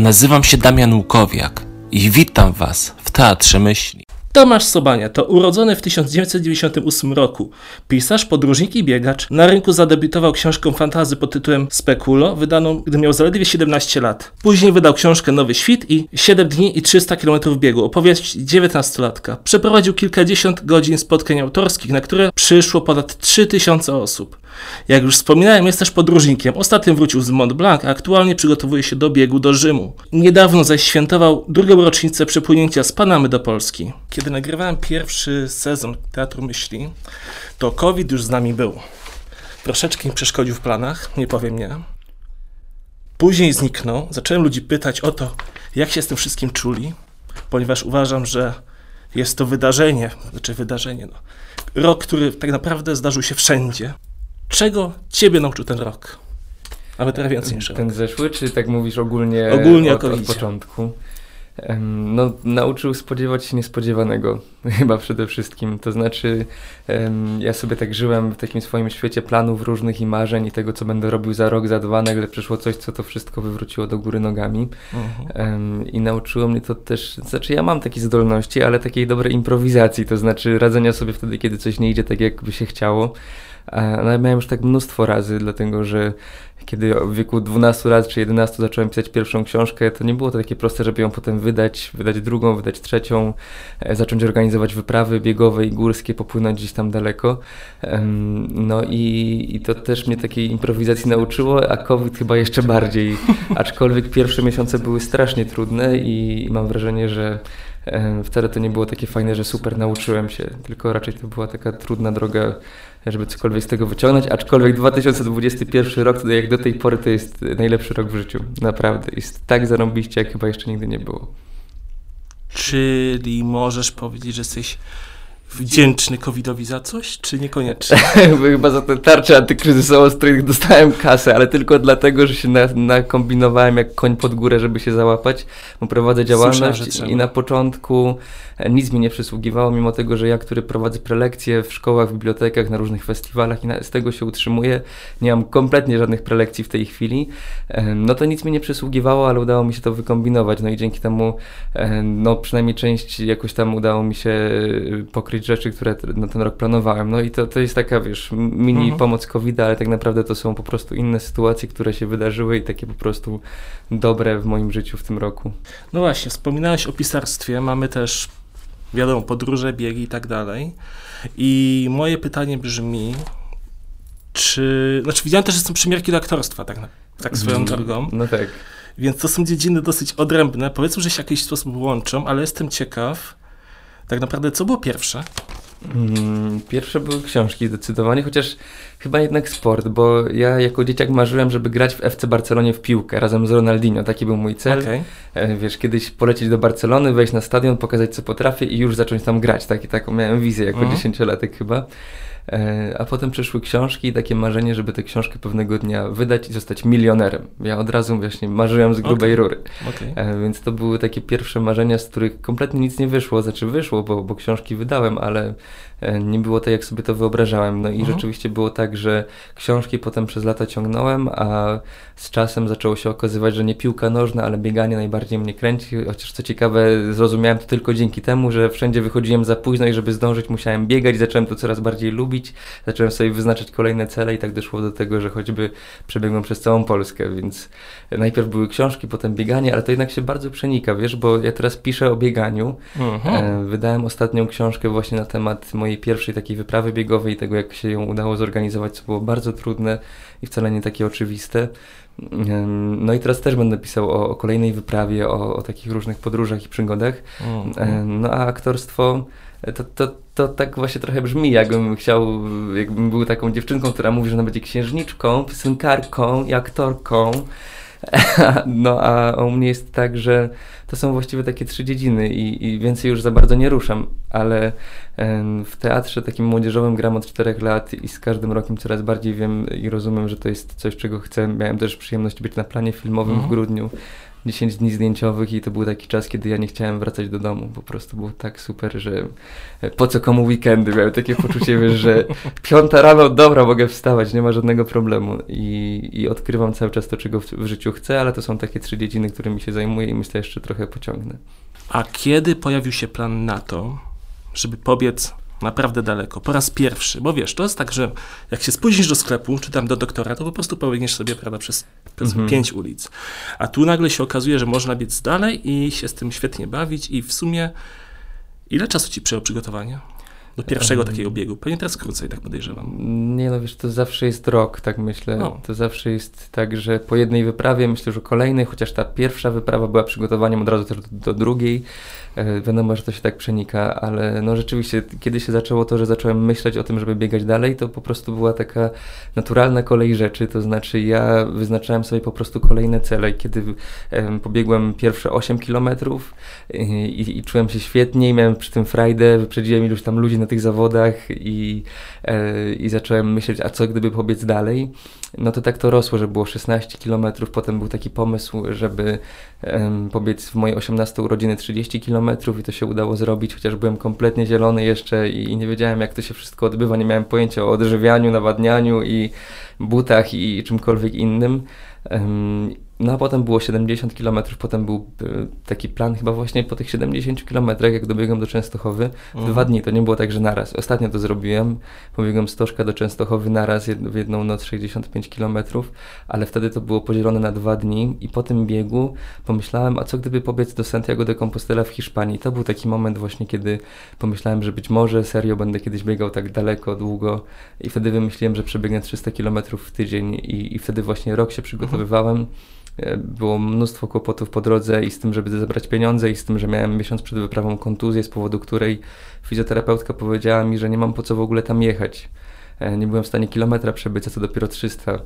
Nazywam się Damian Łukowiak i witam Was w Teatrze Myśli. Tomasz Sobania to urodzony w 1998 roku pisarz, podróżnik i biegacz. Na rynku zadebiutował książką fantazy pod tytułem Spekulo, wydaną gdy miał zaledwie 17 lat. Później wydał książkę Nowy Świt i 7 dni i 300 km biegu, opowieść 19-latka. Przeprowadził kilkadziesiąt godzin spotkań autorskich, na które przyszło ponad 3000 osób. Jak już wspominałem, jest też podróżnikiem. Ostatnio wrócił z Mont Blanc, a aktualnie przygotowuje się do biegu do Rzymu. Niedawno zaś świętował drugą rocznicę przepłynięcia z Panamy do Polski. Kiedy nagrywałem pierwszy sezon Teatru Myśli, to COVID już z nami był. Troszeczkę mi przeszkodził w planach, nie powiem nie. Później zniknął. Zacząłem ludzi pytać o to, jak się z tym wszystkim czuli, ponieważ uważam, że jest to wydarzenie, znaczy wydarzenie, no, rok, który tak naprawdę zdarzył się wszędzie. Czego ciebie nauczył ten rok? Nawet trochę więcej niż Ten zeszły, czy tak mówisz ogólnie, Ogólnie od, od początku? No, nauczył spodziewać się niespodziewanego, chyba przede wszystkim. To znaczy, ja sobie tak żyłem w takim swoim świecie planów różnych i marzeń i tego, co będę robił za rok, za dwa, nagle przyszło coś, co to wszystko wywróciło do góry nogami. Mhm. I nauczyło mnie to też, znaczy ja mam takie zdolności, ale takiej dobrej improwizacji, to znaczy radzenia sobie wtedy, kiedy coś nie idzie tak, jakby się chciało. Ale miałem już tak mnóstwo razy, dlatego że kiedy w wieku 12 lat czy 11 zacząłem pisać pierwszą książkę, to nie było to takie proste, żeby ją potem wydać, wydać drugą, wydać trzecią, e, zacząć organizować wyprawy biegowe i górskie, popłynąć gdzieś tam daleko. No i, i to też mnie takiej improwizacji nauczyło, a COVID chyba jeszcze bardziej. Aczkolwiek pierwsze miesiące były strasznie trudne i mam wrażenie, że wcale to nie było takie fajne, że super nauczyłem się, tylko raczej to była taka trudna droga, żeby cokolwiek z tego wyciągnąć. Aczkolwiek 2021 rok, jak do tej pory, to jest najlepszy rok w życiu. Naprawdę. Jest tak zarąbiście, jak chyba jeszcze nigdy nie było. Czyli możesz powiedzieć, że jesteś wdzięczny COVID-owi za coś, czy niekoniecznie? Chyba za tę tarczę antykryzysową, z której dostałem kasę, ale tylko dlatego, że się na, nakombinowałem jak koń pod górę, żeby się załapać, bo prowadzę działalność i na początku e, nic mi nie przysługiwało, mimo tego, że ja, który prowadzę prelekcje w szkołach, w bibliotekach, na różnych festiwalach i na, z tego się utrzymuję, nie mam kompletnie żadnych prelekcji w tej chwili, e, no to nic mi nie przysługiwało, ale udało mi się to wykombinować, no i dzięki temu, e, no przynajmniej część jakoś tam udało mi się e, rzeczy, które na ten rok planowałem, no i to, to jest taka, wiesz, mini Mhm. pomoc covid ale tak naprawdę to są po prostu inne sytuacje, które się wydarzyły i takie po prostu dobre w moim życiu w tym roku. No właśnie, wspominałeś o pisarstwie, mamy też, wiadomo, podróże, biegi i tak dalej. I moje pytanie brzmi, czy... Znaczy widziałem też, że są przymiarki do aktorstwa, tak, tak swoją Mm, drogą, No tak. więc to są dziedziny dosyć odrębne. Powiedzmy, że się w jakiś sposób łączą, ale jestem ciekaw, tak naprawdę, co było pierwsze? Mm, Pierwsze były książki zdecydowanie, chociaż chyba jednak sport, bo ja jako dzieciak marzyłem, żeby grać w FC Barcelonie w piłkę razem z Ronaldinho. Taki był mój cel. Okej. E, Wiesz, kiedyś polecieć do Barcelony, wejść na stadion, pokazać co potrafię i już zacząć tam grać. Taki, taką miałem wizję jako Mhm. dziesięciolatek chyba. E, A potem przyszły książki i takie marzenie, żeby tę książkę pewnego dnia wydać i zostać milionerem. Ja od razu właśnie marzyłem z grubej Okej. rury. okej. E, Więc to były takie pierwsze marzenia, z których kompletnie nic nie wyszło. Znaczy wyszło, bo, bo książki wydałem, ale nie było tak, jak sobie to wyobrażałem. No i Mhm. rzeczywiście było tak, że książki potem przez lata ciągnąłem, a z czasem zaczęło się okazywać, że nie piłka nożna, ale bieganie najbardziej mnie kręci. Chociaż co ciekawe, zrozumiałem to tylko dzięki temu, że wszędzie wychodziłem za późno i żeby zdążyć musiałem biegać. Zacząłem to coraz bardziej lubić. Zacząłem sobie wyznaczać kolejne cele i tak doszło do tego, że choćby przebiegłem przez całą Polskę, więc najpierw były książki, potem bieganie, ale to jednak się bardzo przenika, wiesz, bo ja teraz piszę o bieganiu. Mhm. E, Wydałem ostatnią książkę właśnie na temat mojej pierwszej takiej wyprawy biegowej i tego, jak się ją udało zorganizować, co było bardzo trudne i wcale nie takie oczywiste. No i teraz też będę pisał o, o kolejnej wyprawie, o, o takich różnych podróżach i przygodach. Mhm. E, No a aktorstwo e, to, to, to tak właśnie trochę brzmi, jakbym chciał, jakbym był taką dziewczynką, która mówi, że ona będzie księżniczką, piosenkarką i aktorką. No a u mnie jest tak, że to są właściwie takie trzy dziedziny i, i więcej już za bardzo nie ruszam, ale w teatrze takim młodzieżowym gram od czterech lat i z każdym rokiem coraz bardziej wiem i rozumiem, że to jest coś, czego chcę. Miałem też przyjemność być na planie filmowym Mhm. w grudniu, 10 dni zdjęciowych i to był taki czas, kiedy ja nie chciałem wracać do domu. Po prostu było tak super, że e, po co komu weekendy? Miałem takie poczucie, wiesz, że piąta rano, dobra, mogę wstawać, nie ma żadnego problemu. I, i odkrywam cały czas to, czego w, w życiu chcę, ale to są takie trzy dziedziny, którymi się zajmuję i myślę, jeszcze trochę pociągnę. A kiedy pojawił się plan na to, żeby pobiec naprawdę daleko, po raz pierwszy? Bo wiesz, to jest tak, że jak się spóźnisz do sklepu, czy tam do doktora, to po prostu pobiegniesz sobie, prawda, przez, przez Mhm. pięć ulic. A tu nagle się okazuje, że można biec dalej i się z tym świetnie bawić i w sumie ile czasu ci przejęło przygotowanie? Do pierwszego takiego biegu. Pewnie teraz krócej, tak podejrzewam. Nie no, wiesz, to zawsze jest rok, tak myślę. No. To zawsze jest tak, że po jednej wyprawie myślę, że kolejnej, chociaż ta pierwsza wyprawa była przygotowaniem od razu też do, do drugiej. E, wiadomo, że to się tak przenika, ale no rzeczywiście, kiedy się zaczęło to, że zacząłem myśleć o tym, żeby biegać dalej, to po prostu była taka naturalna kolej rzeczy, to znaczy ja wyznaczałem sobie po prostu kolejne cele. Kiedy em, pobiegłem pierwsze 8 kilometrów i, i czułem się świetnie i miałem przy tym frajdę, wyprzedziłem iluś tam ludzi na tych zawodach i, e, i zacząłem myśleć, a co gdyby pobiec dalej? No to tak to rosło, że było 16 kilometrów, potem był taki pomysł, żeby pobiec w moje 18 urodziny 30 kilometrów i to się udało zrobić, chociaż byłem kompletnie zielony jeszcze i, nie wiedziałem jak to się wszystko odbywa, nie miałem pojęcia o odżywianiu, nawadnianiu i butach i czymkolwiek innym. No a potem było 70 km, potem był e, taki plan chyba właśnie po tych 70 km, jak dobiegłem do Częstochowy, Mhm. dwa dni, to nie było tak, że naraz. Ostatnio to zrobiłem, pobiegłem z Toszka do Częstochowy naraz jed, w jedną noc 65 km, ale wtedy to było podzielone na dwa dni i po tym biegu pomyślałem, a co gdyby pobiec do Santiago de Compostela w Hiszpanii. To był taki moment właśnie, kiedy pomyślałem, że być może serio będę kiedyś biegał tak daleko, długo i wtedy wymyśliłem, że przebiegnę 300 km w tydzień i, i wtedy właśnie rok się przygotowywałem. E, Było mnóstwo kłopotów po drodze i z tym, żeby zebrać pieniądze i z tym, że miałem miesiąc przed wyprawą kontuzję, z powodu której fizjoterapeutka powiedziała mi, że nie mam po co w ogóle tam jechać. E, Nie byłem w stanie kilometra przebyć, a co dopiero 300.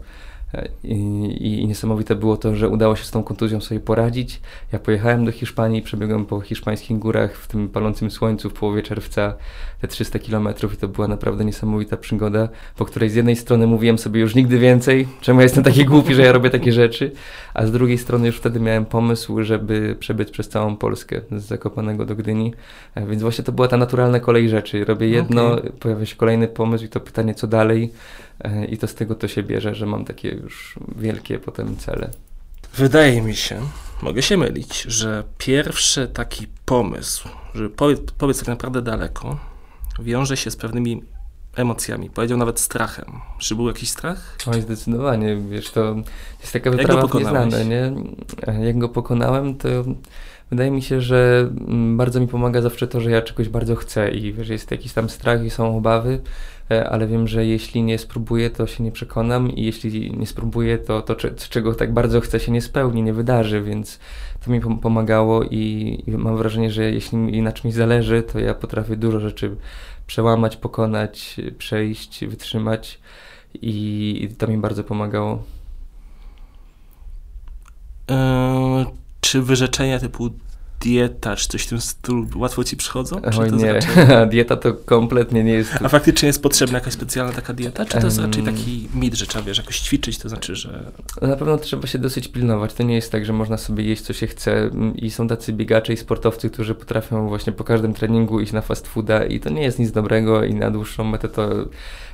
E, I, i, niesamowite było to, że udało się z tą kontuzją sobie poradzić. Ja pojechałem do Hiszpanii, przebiegłem po hiszpańskich górach w tym palącym słońcu w połowie czerwca te 300 kilometrów i to była naprawdę niesamowita przygoda, po której z jednej strony mówiłem sobie już nigdy więcej, czemu ja jestem taki głupi, że ja robię takie rzeczy, a z drugiej strony już wtedy miałem pomysł, żeby przebyć przez całą Polskę z Zakopanego do Gdyni, E, więc właśnie to była ta naturalna kolej rzeczy. Robię jedno, Okej. pojawia się kolejny pomysł i to pytanie, co dalej i to z tego to się bierze, że mam takie już wielkie potem cele. Wydaje mi się, mogę się mylić, że pierwszy taki pomysł, żeby powiedz, powiedz tak naprawdę daleko, wiąże się z pewnymi emocjami, powiedział nawet strachem. Czy był jakiś strach? Oj, zdecydowanie, wiesz, to jest taka wyprawa w nieznane, nie? E, Jak go pokonałem, to wydaje mi się, że mm, bardzo mi pomaga zawsze to, że ja czegoś bardzo chcę i wiesz, jest jakiś tam strach i są obawy, e, ale wiem, że jeśli nie spróbuję, to się nie przekonam i jeśli nie spróbuję, to to, cze- czego tak bardzo chcę, się nie spełni, nie wydarzy, więc to mi pom- pomagało i, mam wrażenie, że jeśli mi na czymś zależy, to ja potrafię dużo rzeczy przełamać, pokonać, przejść, wytrzymać i, i to mi bardzo pomagało. Eee, czy wyrzeczenia typu dieta, czy coś w tym stylu łatwo ci przychodzą? Czy Oj nie, raczej- dieta to kompletnie nie jest... A faktycznie jest potrzebna jakaś specjalna taka dieta? Czy to jest raczej taki mit, że trzeba wiesz, jakoś ćwiczyć, to znaczy, że Na pewno trzeba się dosyć pilnować. To nie jest tak, że można sobie jeść co się chce Mm, i są tacy biegacze i sportowcy, którzy potrafią właśnie po każdym treningu iść na fast fooda i to nie jest nic dobrego i na dłuższą metę to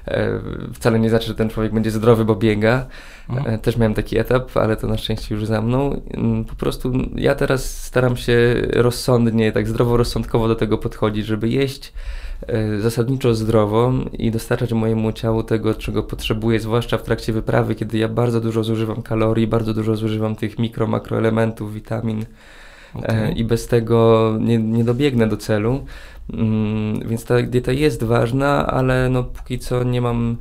e, wcale nie znaczy, że ten człowiek będzie zdrowy, bo biega. Mhm. E, Też miałem taki etap, ale to na szczęście już za mną. Mm, Po prostu ja teraz staram się rozsądnie, tak zdroworozsądkowo do tego podchodzić, żeby jeść e, zasadniczo zdrowo i dostarczać mojemu ciału tego, czego potrzebuje, zwłaszcza w trakcie wyprawy, kiedy ja bardzo dużo zużywam kalorii, bardzo dużo zużywam tych mikro, makroelementów, witamin e, Okej. i bez tego nie, nie dobiegnę do celu. Mm, Więc ta dieta jest ważna, ale no póki co nie mam,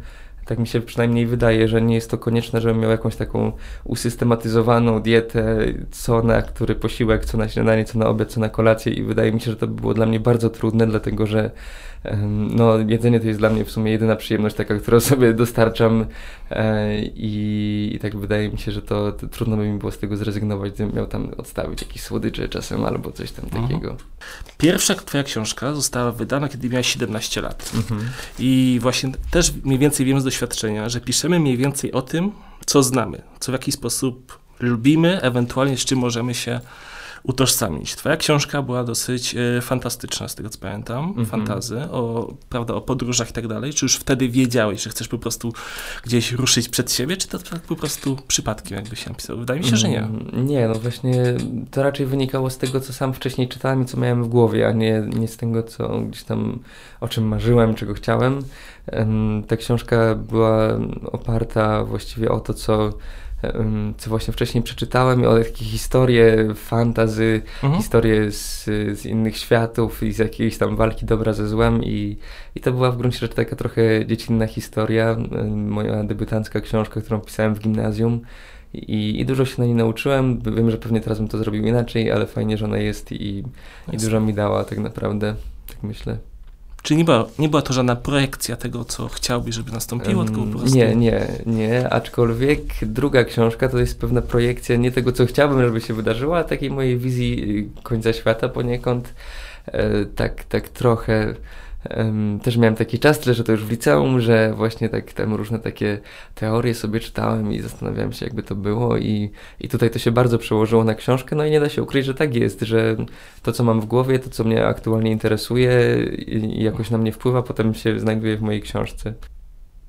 tak mi się przynajmniej wydaje, że nie jest to konieczne, żebym miał jakąś taką usystematyzowaną dietę, co na który posiłek, co na śniadanie, co na obiad, co na kolację i wydaje mi się, że to by było dla mnie bardzo trudne, dlatego że no, jedzenie to jest dla mnie w sumie jedyna przyjemność taka, którą sobie dostarczam e, i, i tak wydaje mi się, że to, to trudno by mi było z tego zrezygnować, gdybym miał tam odstawić jakieś słodycze czasem albo coś tam Mhm. takiego. pierwsza twoja książka została wydana, kiedy miałeś 17 lat. Mhm. I właśnie też mniej więcej wiem z doświadczenia, że piszemy mniej więcej o tym, co znamy, co w jakiś sposób lubimy, ewentualnie z czym możemy się utożsamić. Twoja książka była dosyć y, fantastyczna, z tego co pamiętam, Mhm. fantazy, o, prawda, o podróżach i tak dalej. Czy już wtedy wiedziałeś, że chcesz po prostu gdzieś ruszyć przed siebie, czy to tak po prostu przypadkiem jakby się napisał? Wydaje mi się, że nie. Mm, Nie, no właśnie to raczej wynikało z tego, co sam wcześniej czytałem i co miałem w głowie, a nie, nie z tego, co gdzieś tam, o czym marzyłem, czego chciałem. Em, Ta książka była oparta właściwie o to, co, co właśnie wcześniej przeczytałem, o takie historie, fantazy, Mhm. historie z, z innych światów i z jakiejś tam walki dobra ze złem i, i to była w gruncie rzeczy taka trochę dziecinna historia, moja debiutancka książka, którą pisałem w gimnazjum i, i dużo się na niej nauczyłem, wiem, że pewnie teraz bym to zrobił inaczej, ale fajnie, że ona jest i, i dużo mi dała tak naprawdę, tak myślę. Czy nie była, nie była to żadna projekcja tego, co chciałbyś, żeby nastąpiło, tylko po prostu... Nie, nie, nie, aczkolwiek druga książka to jest pewna projekcja nie tego, co chciałbym, żeby się wydarzyło, a takiej mojej wizji końca świata poniekąd. E, tak, tak trochę. Też miałem taki czas, tyle że to już w liceum, że właśnie tak tam różne takie teorie sobie czytałem i zastanawiałem się, jakby to było i, i tutaj to się bardzo przełożyło na książkę, no i nie da się ukryć, że tak jest, że to, co mam w głowie, to, co mnie aktualnie interesuje i, i jakoś na mnie wpływa, potem się znajduje w mojej książce.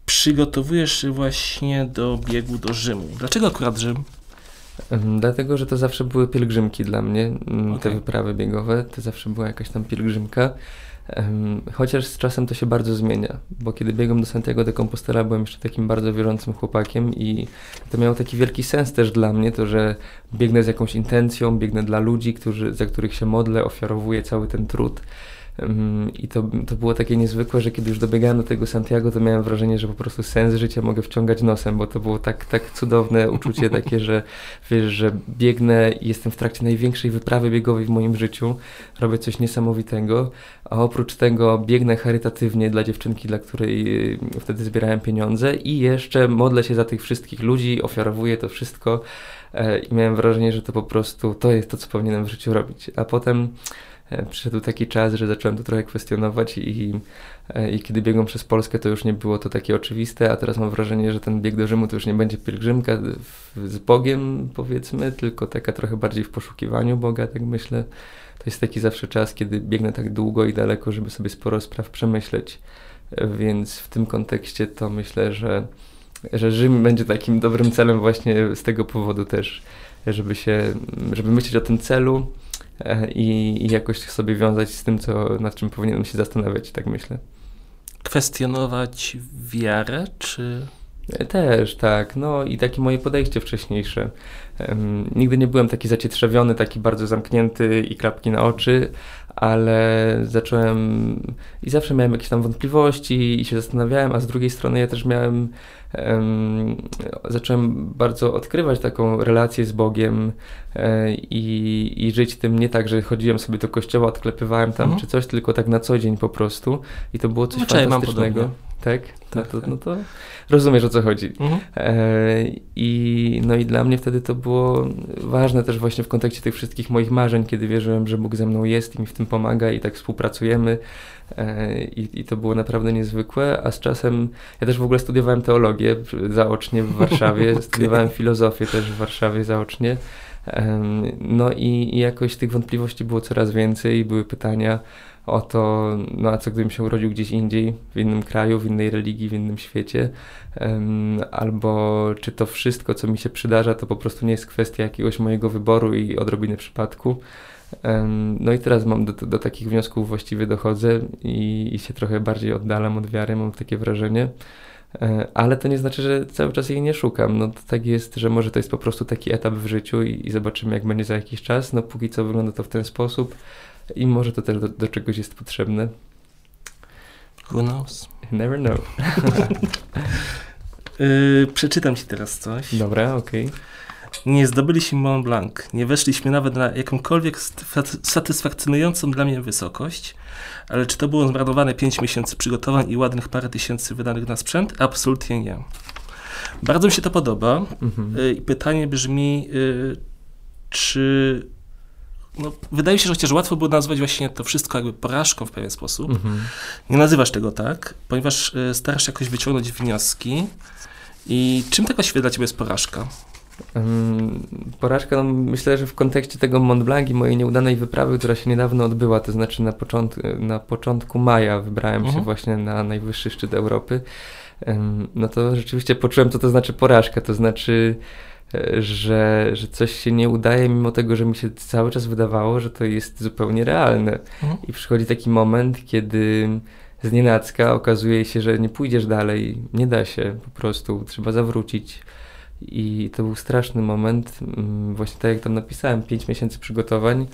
Przygotowujesz się właśnie do biegu do Rzymu. Dlaczego akurat Rzym? Dlatego, że to zawsze były pielgrzymki dla mnie, m, te Okej. wyprawy biegowe, to zawsze była jakaś tam pielgrzymka. Chociaż z czasem to się bardzo zmienia, bo kiedy biegłem do Santiago de Compostela byłem jeszcze takim bardzo wierzącym chłopakiem i to miało taki wielki sens też dla mnie, to że biegnę z jakąś intencją, biegnę dla ludzi, którzy, za których się modlę, ofiarowuję cały ten trud. I to, to było takie niezwykłe, że kiedy już dobiegałem do tego Santiago, to miałem wrażenie, że po prostu sens życia mogę wciągać nosem, bo to było tak, tak cudowne uczucie takie, że wiesz, że biegnę i jestem w trakcie największej wyprawy biegowej w moim życiu, robię coś niesamowitego, a oprócz tego biegnę charytatywnie dla dziewczynki, dla której y, wtedy zbierałem pieniądze i jeszcze modlę się za tych wszystkich ludzi, ofiarowuję to wszystko e, i miałem wrażenie, że to po prostu to jest to, co powinienem w życiu robić. A potem przyszedł taki czas, że zacząłem to trochę kwestionować i, e, i kiedy biegłem przez Polskę, to już nie było to takie oczywiste, a teraz mam wrażenie, że ten bieg do Rzymu to już nie będzie pielgrzymka w, z Bogiem, powiedzmy, tylko taka trochę bardziej w poszukiwaniu Boga, tak myślę. To jest taki zawsze czas, kiedy biegnę tak długo i daleko, żeby sobie sporo spraw przemyśleć. E, Więc w tym kontekście to myślę, że, że Rzym będzie takim dobrym celem właśnie z tego powodu też, żeby się, żeby myśleć o tym celu e, i, i jakoś sobie wiązać z tym, co, nad czym powinienem się zastanawiać, tak myślę. Kwestionować wiarę, czy... Też, tak. No i takie moje podejście wcześniejsze. Em, nigdy nie byłem taki zacietrzewiony, taki bardzo zamknięty i klapki na oczy, ale zacząłem i zawsze miałem jakieś tam wątpliwości i się zastanawiałem, a z drugiej strony ja też miałem, em, zacząłem bardzo odkrywać taką relację z Bogiem e, i, i żyć tym nie tak, że chodziłem sobie do kościoła, odklepywałem tam Mhm. czy coś, tylko tak na co dzień po prostu i to było coś No, cześć, mam fantastycznego. podobnie. Tak? No Tak, to, tak. no to rozumiesz o co chodzi. Mhm. E, I, no i dla mnie wtedy to było ważne też właśnie w kontekście tych wszystkich moich marzeń, kiedy wierzyłem, że Bóg ze mną jest i mi w tym pomaga i tak współpracujemy. E, I, I to było naprawdę niezwykłe, a z czasem ja też w ogóle studiowałem teologię zaocznie w Warszawie, Okej. studiowałem filozofię też w Warszawie zaocznie. Em, No i, i jakoś tych wątpliwości było coraz więcej były pytania o to, no a co gdybym się urodził gdzieś indziej, w innym kraju, w innej religii, w innym świecie, Em, albo czy to wszystko, co mi się przydarza, to po prostu nie jest kwestia jakiegoś mojego wyboru i odrobiny przypadku. Em, No i teraz mam do, do takich wniosków właściwie dochodzę i, i się trochę bardziej oddalam od wiary, mam takie wrażenie. E, Ale to nie znaczy, że cały czas jej nie szukam. No to tak jest, że może to jest po prostu taki etap w życiu i, i zobaczymy, jak będzie za jakiś czas. No póki co wygląda to w ten sposób i może to też do, do czegoś jest potrzebne. Who knows? Never know. Yy, przeczytam ci teraz coś. Dobra, okej. Nie zdobyliśmy Mont Blanc. Nie weszliśmy nawet na jakąkolwiek satysfakcjonującą dla mnie wysokość. Ale czy to było zmarnowane 5 miesięcy przygotowań i ładnych parę tysięcy wydanych na sprzęt? Absolutnie nie. Bardzo mi się to podoba. Mhm. Y, pytanie brzmi, y, czy. No, wydaje się, że chociaż łatwo było nazwać właśnie to wszystko jakby porażką w pewien sposób. Mhm. Nie nazywasz tego tak, ponieważ y, starasz się jakoś wyciągnąć wnioski. I czym tak właściwie dla ciebie jest porażka? Porażka, no myślę, że w kontekście tego Mont Blanc i mojej nieudanej wyprawy, która się niedawno odbyła, to znaczy na, początku, na początku maja wybrałem mhm. się właśnie na najwyższy szczyt Europy, no to rzeczywiście poczułem, co to znaczy porażka, to znaczy że, że coś się nie udaje, mimo tego, że mi się cały czas wydawało, że to jest zupełnie realne. Mhm. I przychodzi taki moment, kiedy z nienacka okazuje się, że nie pójdziesz dalej, nie da się po prostu, trzeba zawrócić. I to był straszny moment, mm, właśnie tak jak tam napisałem, pięć miesięcy przygotowań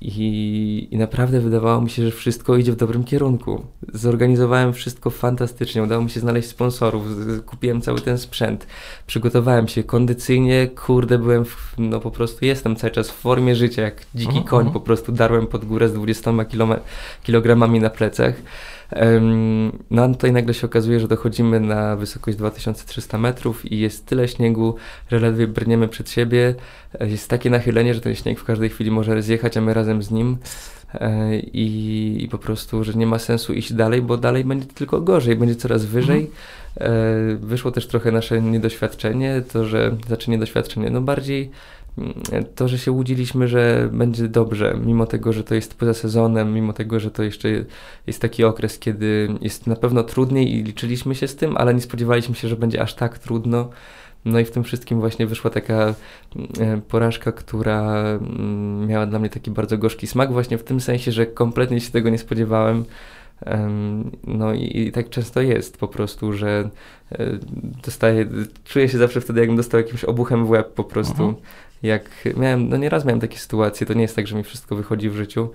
i, i naprawdę wydawało mi się, że wszystko idzie w dobrym kierunku. Zorganizowałem wszystko fantastycznie, udało mi się znaleźć sponsorów, kupiłem cały ten sprzęt, przygotowałem się kondycyjnie, kurde, byłem, w, no po prostu jestem cały czas w formie życia, jak dziki uh mhm, -huh. koń, mhm. po prostu darłem pod górę z 20 kilogramami na plecach. No a tutaj nagle się okazuje, że dochodzimy na wysokość 2300 metrów i jest tyle śniegu, że ledwie brniemy przed siebie. E, jest takie nachylenie, że ten śnieg w każdej chwili może zjechać, a my razem z nim. E, I, I, po prostu, że nie ma sensu iść dalej, bo dalej będzie tylko gorzej, będzie coraz wyżej. Mhm. E, wyszło też trochę nasze niedoświadczenie, to, że znaczy niedoświadczenie, no bardziej to, że się łudziliśmy, że będzie dobrze, mimo tego, że to jest poza sezonem, mimo tego, że to jeszcze jest taki okres, kiedy jest na pewno trudniej i liczyliśmy się z tym, ale nie spodziewaliśmy się, że będzie aż tak trudno. No i w tym wszystkim właśnie wyszła taka e, porażka, która mm, miała dla mnie taki bardzo gorzki smak, właśnie w tym sensie, że kompletnie się tego nie spodziewałem. No i, i, tak często jest po prostu, że e, dostaję, czuję się zawsze wtedy, jakbym dostał jakimś obuchem w łeb po prostu. Jak miałem, no nieraz miałem takie sytuacje, to nie jest tak, że mi wszystko wychodzi w życiu.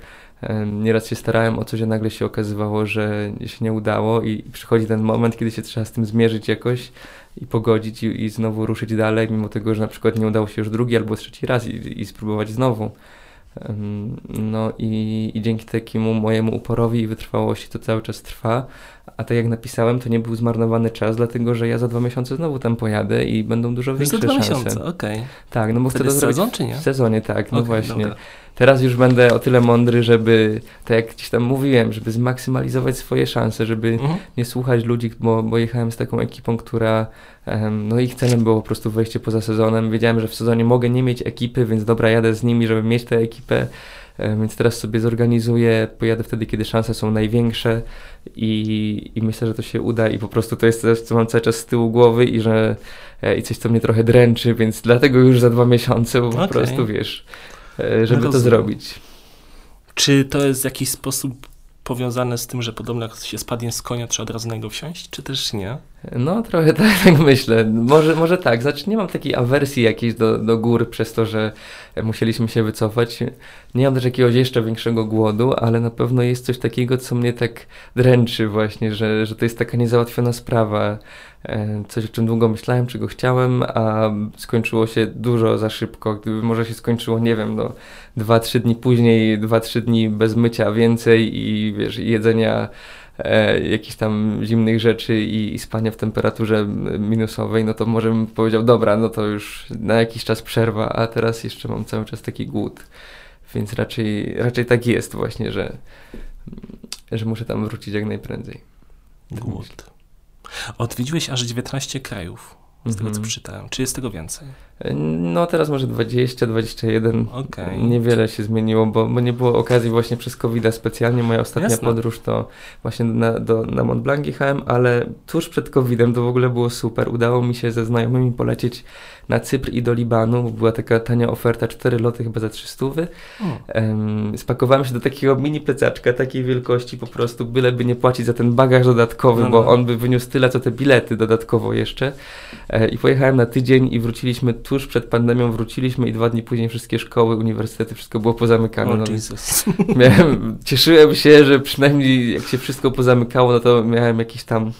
Nieraz się starałem o coś, a nagle się okazywało, że się nie udało i przychodzi ten moment, kiedy się trzeba z tym zmierzyć jakoś i pogodzić i, i znowu ruszyć dalej, mimo tego, że na przykład nie udało się już drugi albo trzeci raz i, i spróbować znowu. No i, i dzięki takiemu mojemu uporowi i wytrwałości to cały czas trwa. A tak jak napisałem, to nie był zmarnowany czas, dlatego że ja za dwa miesiące znowu tam pojadę i będą dużo większe szanse. Za dwa miesiące, okej. Okay. Tak, no bo Wtedy chcę to sezon, czy nie? W sezonie, tak, no okay, właśnie. Dobra. Teraz już będę o tyle mądry, żeby, tak jak gdzieś tam mówiłem, żeby zmaksymalizować swoje szanse, żeby mhm. nie słuchać ludzi, bo, bo jechałem z taką ekipą, która, um, no ich celem było po prostu wejście poza sezonem. Wiedziałem, że w sezonie mogę nie mieć ekipy, więc dobra, jadę z nimi, żeby mieć tę ekipę. Więc teraz sobie zorganizuję, pojadę wtedy, kiedy szanse są największe i, i myślę, że to się uda i po prostu to jest coś, co mam cały czas z tyłu głowy i że e, i coś, co mnie trochę dręczy, więc dlatego już za dwa miesiące, bo okay. po prostu wiesz, e, żeby to zrobić. Czy to jest w jakiś sposób powiązane z tym, że podobno jak się spadnie z konia, trzeba od razu na niego wsiąść, czy też nie? No trochę tak, tak myślę. Może, może tak, znaczy nie mam takiej awersji jakiejś do, do gór przez to, że musieliśmy się wycofać. Nie mam też jakiegoś jeszcze większego głodu, ale na pewno jest coś takiego, co mnie tak dręczy właśnie, że, że to jest taka niezałatwiona sprawa. E, coś, o czym długo myślałem, czego chciałem, a skończyło się dużo za szybko. Gdyby może się skończyło, nie wiem, no, dwa, trzy dni później, dwa, trzy dni bez mycia więcej i wiesz, jedzenia e, jakichś tam zimnych rzeczy i, i spania w temperaturze minusowej, no to może bym powiedział, dobra, no to już na jakiś czas przerwa, a teraz jeszcze mam cały czas taki głód. Więc raczej, raczej tak jest właśnie, że, że muszę tam wrócić jak najprędzej. Głód. Odwiedziłeś aż 19 krajów, z tego co mhm. przeczytałem. Czy jest tego więcej? No teraz może 20, 21. Okay. Niewiele się zmieniło, bo, bo nie było okazji właśnie przez covid specjalnie. Moja ostatnia Jasne. podróż to właśnie na, do, na Mont Blanc jechałem, ale tuż przed COVID-em to w ogóle było super. Udało mi się ze znajomymi polecieć na Cypr i do Libanu. Była taka tania oferta, cztery loty chyba za 300. Um, spakowałem się do takiego mini plecaczka, takiej wielkości po prostu, byleby nie płacić za ten bagaż dodatkowy, no, no. bo on by wyniósł tyle, co te bilety dodatkowo jeszcze. E, I pojechałem na tydzień i wróciliśmy tuż przed pandemią, wróciliśmy i dwa dni później wszystkie szkoły, uniwersytety, wszystko było pozamykane. Oh, no, Jesus. Miałem, cieszyłem się, że przynajmniej jak się wszystko pozamykało, no to miałem jakieś tam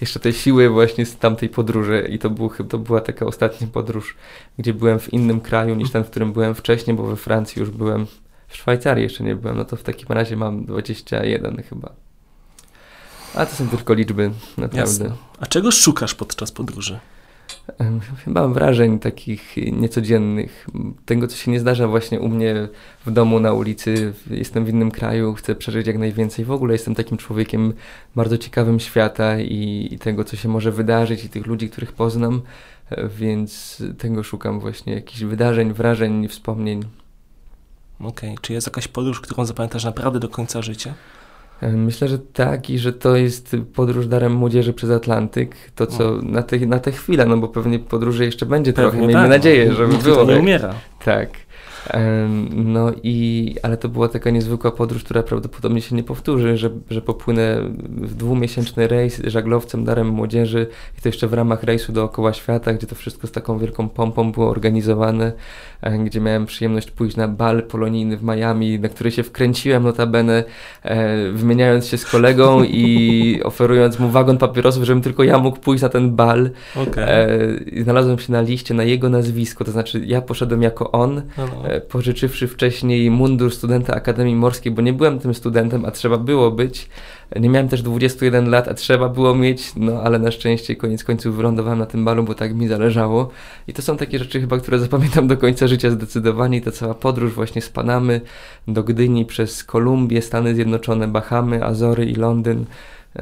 jeszcze te siły właśnie z tamtej podróży i to, był, to była taka ostatnia podróż, gdzie byłem w innym kraju niż ten, w którym byłem wcześniej, bo we Francji już byłem, w Szwajcarii jeszcze nie byłem, no to w takim razie mam 21 chyba. A to są tylko liczby, naprawdę. Jasne. A czego szukasz podczas podróży? Chyba wrażeń takich niecodziennych, tego co się nie zdarza właśnie u mnie w domu, na ulicy, jestem w innym kraju, chcę przeżyć jak najwięcej. W ogóle jestem takim człowiekiem bardzo ciekawym świata i, i tego co się może wydarzyć i tych ludzi, których poznam. więc tego szukam właśnie, jakichś wydarzeń, wrażeń, wspomnień. Okej, okay. czy jest jakaś podróż, którą zapamiętasz naprawdę do końca życia? E, myślę, że tak i że to jest podróż darem młodzieży przez Atlantyk, to co no. na, te, na tę chwilę, no bo pewnie podróży jeszcze będzie pewnie trochę, miejmy tak, nadzieję, żeby Nikt było. nie umiera. Tak. No i, ale to była taka niezwykła podróż, która prawdopodobnie się nie powtórzy, że, że popłynę w dwumiesięczny rejs żaglowcem darem młodzieży i to jeszcze w ramach rejsu dookoła świata, gdzie to wszystko z taką wielką pompą było organizowane, e, gdzie miałem przyjemność pójść na bal polonijny w Miami, na który się wkręciłem notabene, e, wymieniając się z kolegą i oferując mu wagon papierosów, żebym tylko ja mógł pójść na ten bal. Okay. E, znalazłem się na liście na jego nazwisko, to znaczy ja poszedłem jako on, no, no pożyczywszy wcześniej mundur studenta Akademii Morskiej, bo nie byłem tym studentem, a trzeba było być. Nie miałem też 21 lat, a trzeba było mieć, no ale na szczęście koniec końców wylądowałem na tym balu, bo tak mi zależało. I to są takie rzeczy chyba, które zapamiętam do końca życia zdecydowanie. I ta cała podróż właśnie z Panamy do Gdyni przez Kolumbię, Stany Zjednoczone, Bahamy, Azory i Londyn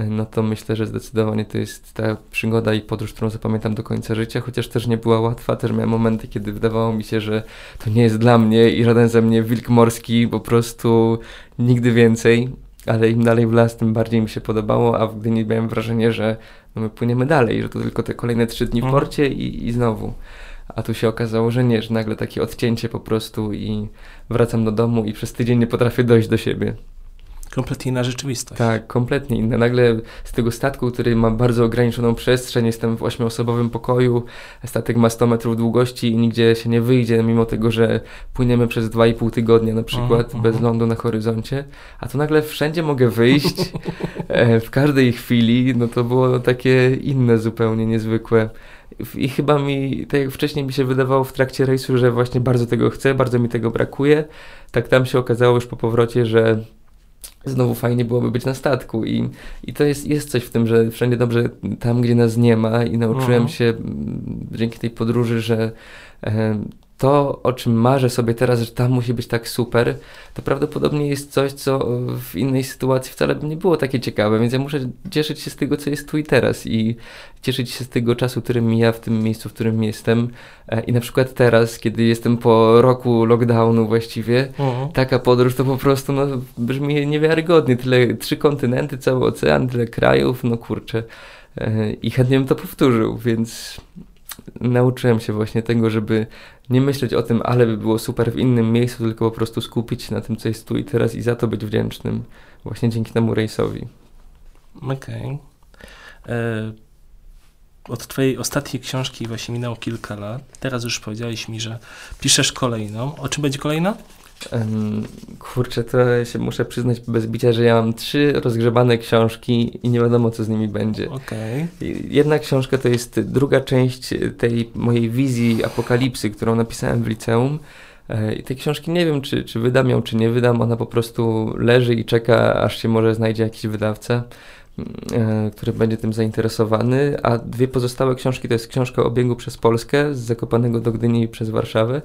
no to myślę, że zdecydowanie to jest ta przygoda i podróż, którą zapamiętam do końca życia, chociaż też nie była łatwa, też miałem momenty, kiedy wydawało mi się, że to nie jest dla mnie i żaden ze mnie wilk morski, po prostu nigdy więcej, ale im dalej w las, tym bardziej mi się podobało, a w Gdyni miałem wrażenie, że no my płyniemy dalej, że to tylko te kolejne trzy dni w mhm. porcie i, i znowu. A tu się okazało, że nie, że nagle takie odcięcie po prostu i wracam do domu i przez tydzień nie potrafię dojść do siebie. Kompletnie inna rzeczywistość. Tak, kompletnie inna. Nagle z tego statku, który ma bardzo ograniczoną przestrzeń, jestem w ośmioosobowym pokoju, statek ma 100 metrów długości i nigdzie się nie wyjdzie, mimo tego, że płyniemy przez 2,5 tygodnia na przykład, -huh. bez lądu na horyzoncie, a tu nagle wszędzie mogę wyjść, e, w każdej chwili, no to było takie inne, zupełnie niezwykłe. I chyba mi, tak jak wcześniej mi się wydawało w trakcie rejsu, że właśnie bardzo tego chcę, bardzo mi tego brakuje, tak tam się okazało już po powrocie, że znowu fajnie byłoby być na statku i, i to jest, jest coś w tym, że wszędzie dobrze tam, gdzie nas nie ma i nauczyłem mhm. się mm, dzięki tej podróży, że e, to, o czym marzę sobie teraz, że tam musi być tak super, to prawdopodobnie jest coś, co w innej sytuacji wcale by nie było takie ciekawe, więc ja muszę cieszyć się z tego, co jest tu i teraz i cieszyć się z tego czasu, który mija w tym miejscu, w którym jestem. E, I na przykład teraz, kiedy jestem po roku lockdownu właściwie, uh-huh. taka podróż to po prostu no, brzmi niewiarygodnie. Tyle, trzy kontynenty, cały ocean, tyle krajów, no kurczę. E, I chętnie bym to powtórzył, więc nauczyłem się właśnie tego, żeby nie myśleć o tym, ale by było super w innym miejscu, tylko po prostu skupić się na tym, co jest tu i teraz i za to być wdzięcznym właśnie dzięki temu rejsowi. Okej. Okay. E, od twojej ostatniej książki właśnie minęło kilka lat. Teraz już powiedziałeś mi, że piszesz kolejną. O czym będzie kolejna? Kurczę, to się muszę przyznać bez bicia, że ja mam trzy rozgrzebane książki i nie wiadomo, co z nimi będzie. Okay. Jedna książka to jest druga część tej mojej wizji apokalipsy, którą napisałem w liceum. E, I tej książki nie wiem, czy, czy wydam ją, czy nie wydam. Ona po prostu leży i czeka, aż się może znajdzie jakiś wydawca. E, który będzie tym zainteresowany, a dwie pozostałe książki to jest książka o biegu przez Polskę z Zakopanego do Gdyni przez Warszawę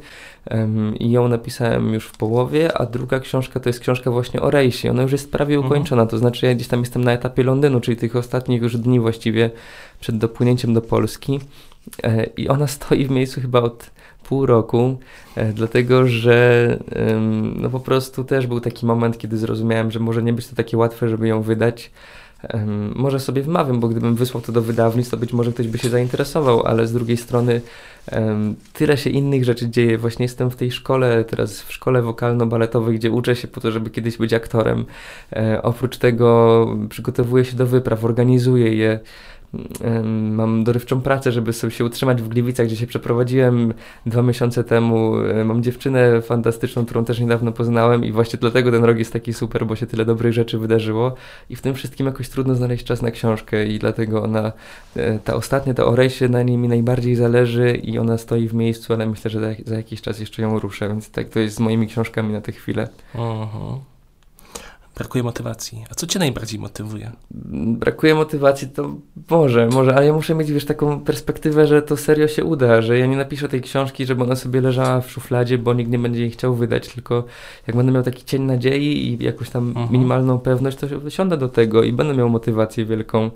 i ją napisałem już w połowie, a druga książka to jest książka właśnie o rejsie. Ona już jest prawie mhm. ukończona, to znaczy ja gdzieś tam jestem na etapie Londynu, czyli tych ostatnich już dni właściwie przed dopłynięciem do Polski e, i ona stoi w miejscu chyba od pół roku, e, dlatego że no po prostu też był taki moment, kiedy zrozumiałem, że może nie być to takie łatwe, żeby ją wydać, może sobie wmawiam, bo gdybym wysłał to do wydawnictw, to być może ktoś by się zainteresował, ale z drugiej strony tyle się innych rzeczy dzieje. Właśnie jestem w tej szkole, teraz w szkole wokalno-baletowej, gdzie uczę się po to, żeby kiedyś być aktorem. E, oprócz tego przygotowuję się do wypraw, organizuję je mam dorywczą pracę, żeby sobie się utrzymać w Gliwicach, gdzie się przeprowadziłem dwa miesiące temu. Mam dziewczynę fantastyczną, którą też niedawno poznałem i właśnie dlatego ten rok jest taki super, bo się tyle dobrych rzeczy wydarzyło i w tym wszystkim jakoś trudno znaleźć czas na książkę i dlatego ona, e, ta ostatnia, ta o rejsie, na niej mi najbardziej zależy i ona stoi w miejscu, ale myślę, że za, jakiś czas jeszcze ją ruszę, więc tak to jest z moimi książkami na tę chwilę. -huh. Brakuje motywacji. A co cię najbardziej motywuje? Brakuje motywacji, to może, może, ale ja muszę mieć, wiesz, taką perspektywę, że to serio się uda, że ja nie napiszę tej książki, żeby ona sobie leżała w szufladzie, bo nikt nie będzie jej chciał wydać, tylko jak będę miał taki cień nadziei i jakąś tam mhm. minimalną pewność, to siądę do tego i będę miał motywację wielką.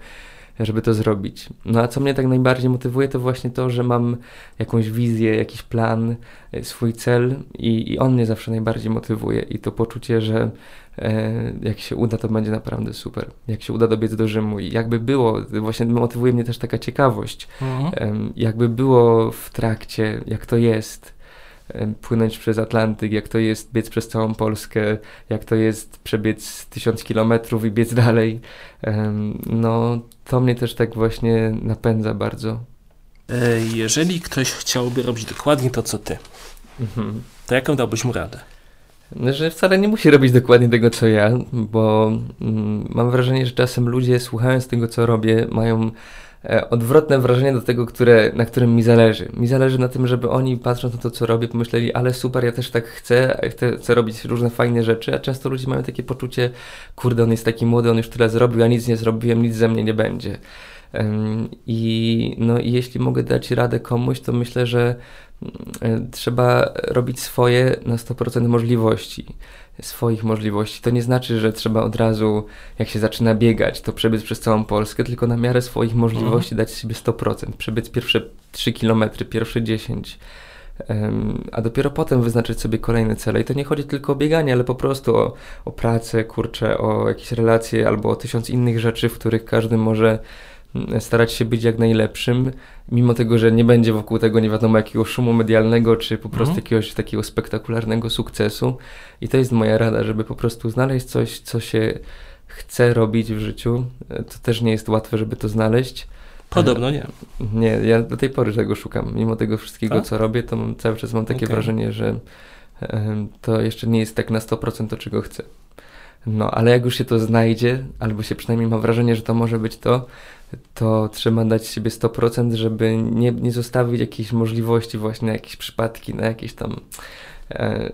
Żeby to zrobić. No a co mnie tak najbardziej motywuje, to właśnie to, że mam jakąś wizję, jakiś plan, e, swój cel i, i on mnie zawsze najbardziej motywuje i to poczucie, że e, jak się uda, to będzie naprawdę super. Jak się uda dobiec do Rzymu i jakby było, właśnie motywuje mnie też taka ciekawość, Mhm. em, jakby było w trakcie, jak to jest płynąć przez Atlantyk, jak to jest biec przez całą Polskę, jak to jest przebiec tysiąc kilometrów i biec dalej. No, to mnie też tak właśnie napędza bardzo. E, Jeżeli ktoś chciałby robić dokładnie to, co ty, Mhm. to jaką dałbyś mu radę? No, że wcale nie musi robić dokładnie tego, co ja, bo mm, mam wrażenie, że czasem ludzie słuchając tego, co robię, mają odwrotne wrażenie do tego, które, na którym mi zależy. Mi zależy na tym, żeby oni patrząc na to, co robię, pomyśleli, ale super, ja też tak chcę, chcę, chcę robić różne fajne rzeczy, a często ludzie mają takie poczucie, kurde, on jest taki młody, on już tyle zrobił, ja nic nie zrobiłem, nic ze mnie nie będzie. I, no, jeśli mogę dać radę komuś, to myślę, że mm, e, trzeba robić swoje na 100% możliwości. Swoich możliwości. To nie znaczy, że trzeba od razu, jak się zaczyna biegać, to przebiec przez całą Polskę, tylko na miarę swoich możliwości dać sobie 100%. Przebiec pierwsze 3 km, pierwsze 10 Em, a dopiero potem wyznaczyć sobie kolejne cele. I to nie chodzi tylko o bieganie, ale po prostu o, o pracę, kurczę, o jakieś relacje albo o tysiąc innych rzeczy, w których każdy może starać się być jak najlepszym, mimo tego, że nie będzie wokół tego nie wiadomo jakiego szumu medialnego, czy po prostu Mhm. jakiegoś takiego spektakularnego sukcesu. I to jest moja rada, żeby po prostu znaleźć coś, co się chce robić w życiu. E, To też nie jest łatwe, żeby to znaleźć. Podobno nie. Nie, ja do tej pory tego szukam. Mimo tego wszystkiego, Tak? co robię, to mam, cały czas mam takie Okej. wrażenie, że to jeszcze nie jest tak na 100% to, czego chcę. No, ale jak już się to znajdzie, albo się przynajmniej ma wrażenie, że to może być to, to trzeba dać siebie 100%, żeby nie, nie zostawić jakiejś możliwości właśnie na jakieś przypadki, na jakieś tam e,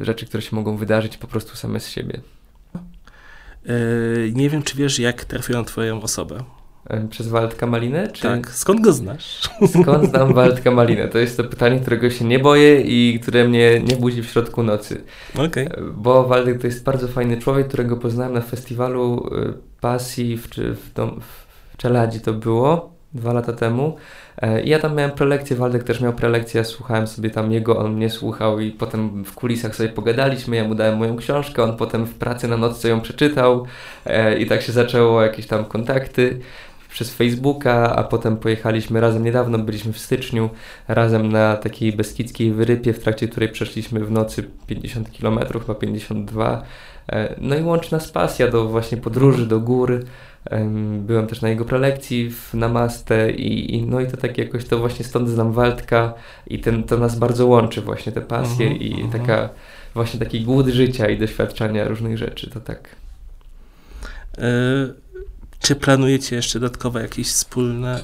rzeczy, które się mogą wydarzyć po prostu same z siebie. E, Nie wiem, czy wiesz, jak trafiłem na twoją osobę. E, Przez Waldka Malinę? Czy... Tak. Skąd go znasz? Skąd znam Waldka Malinę? To jest to pytanie, którego się nie boję i które mnie nie budzi w środku nocy. Okej. Bo Waldek to jest bardzo fajny człowiek, którego poznałem na festiwalu Pasji w, czy- w, dom, w Czeladzi to było dwa lata temu. E, I ja tam miałem prelekcję, Waldek też miał prelekcję, ja słuchałem sobie tam jego, on mnie słuchał i potem w kulisach sobie pogadaliśmy, ja mu dałem moją książkę, on potem w pracy na nocce ją przeczytał e, i tak się zaczęło jakieś tam kontakty przez Facebooka, a potem pojechaliśmy razem, niedawno byliśmy w styczniu, razem na takiej beskidzkiej wyrypie, w trakcie której przeszliśmy w nocy 50 km, chyba 52. E, No i łączy nas pasja do właśnie podróży, do gór. Em, Byłem też na jego prelekcji w Namaste i, i no i to tak jakoś to właśnie stąd znam Waldka i ten, to nas bardzo łączy właśnie te pasje Mhm, i mhm. taka właśnie taki głód życia i doświadczania różnych rzeczy, to tak. E, Czy planujecie jeszcze dodatkowe jakieś wspólne